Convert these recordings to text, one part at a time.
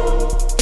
Música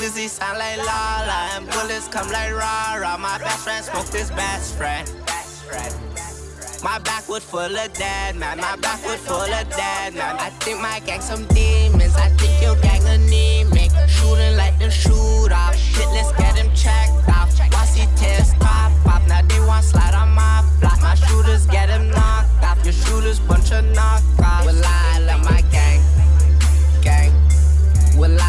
la la, and bullets come like rah. My best friend smoked his best friend. My backwood full of dead man, my backwood full of dead man. I think my gang some demons, I think your gang anemic. Shooting like the shooter, shit, let's get him checked out. Once he tears top off, now they want slide on my block. My shooters get him knocked off, your shooters bunch of knockoffs. Well, I love my gang, gang. Well, I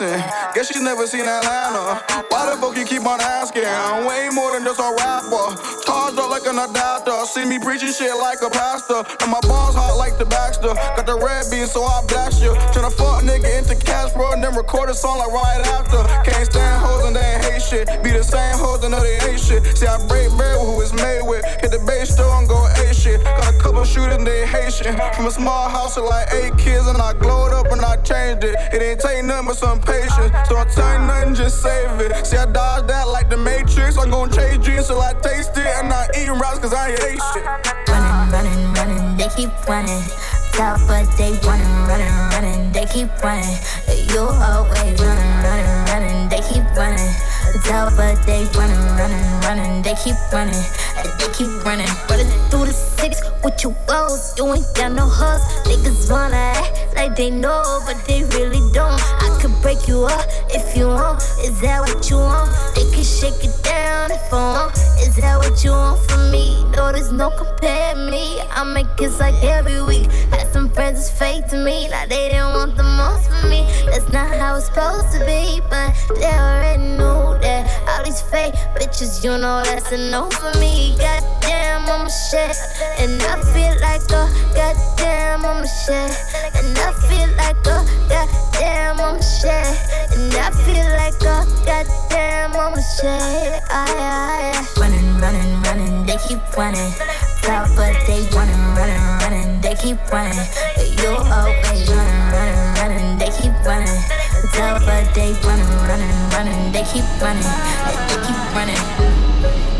Guess she's never seen Atlanta. Why the fuck you keep on asking? I'm way more than just a rapper. Charged up like an adapter. See me preaching shit like a pastor. And my balls hot like the Baxter. Got the red bean, so I blast you. Tryna fuck nigga into cash, bro, and then record a song like right after. Can't stand hoes and they hate shit. Be the same hoes and know they ain't shit. See, I break bread with who it's made with. Hit the base store and go shit. Got a couple shooters they Haitian. From a small house with like eight kids, and I glowed up and I changed it. It ain't take nothing but some patience. So I you nothing, just save it. See, I dodged that like the Matrix. I'm gonna chase dreams till I taste it. And I eating raps cause I ain't shit. they keep running. Top, but they running, running, running, they keep running. You always running, running, running, they keep running. Top, but they running, running, running, they keep running, they keep running. Running through the six with your woes, you ain't got no hugs. Niggas wanna act like they know, but they really don't. I could break you up if you want. Is that what you want? They can shake it down if I want. Is that what you want from me? No, there's no compare me. I make kids like every week. Friends that's fake to me, like they didn't want the most from me. That's not how it's supposed to be, but they already knew that. All these fake bitches, you know that's a no for me. Goddamn, I'm a shit, and I feel like a goddamn, I'm a shit, and I feel like a goddamn, I'm a shit, and I feel like a goddamn, I'm a shit. Aye, aye. Running, running, running, they keep running. Top, but they running, running, running, they keep running. You always running, running, running, they keep running. Top, but they running, running, running, they keep running, they keep running.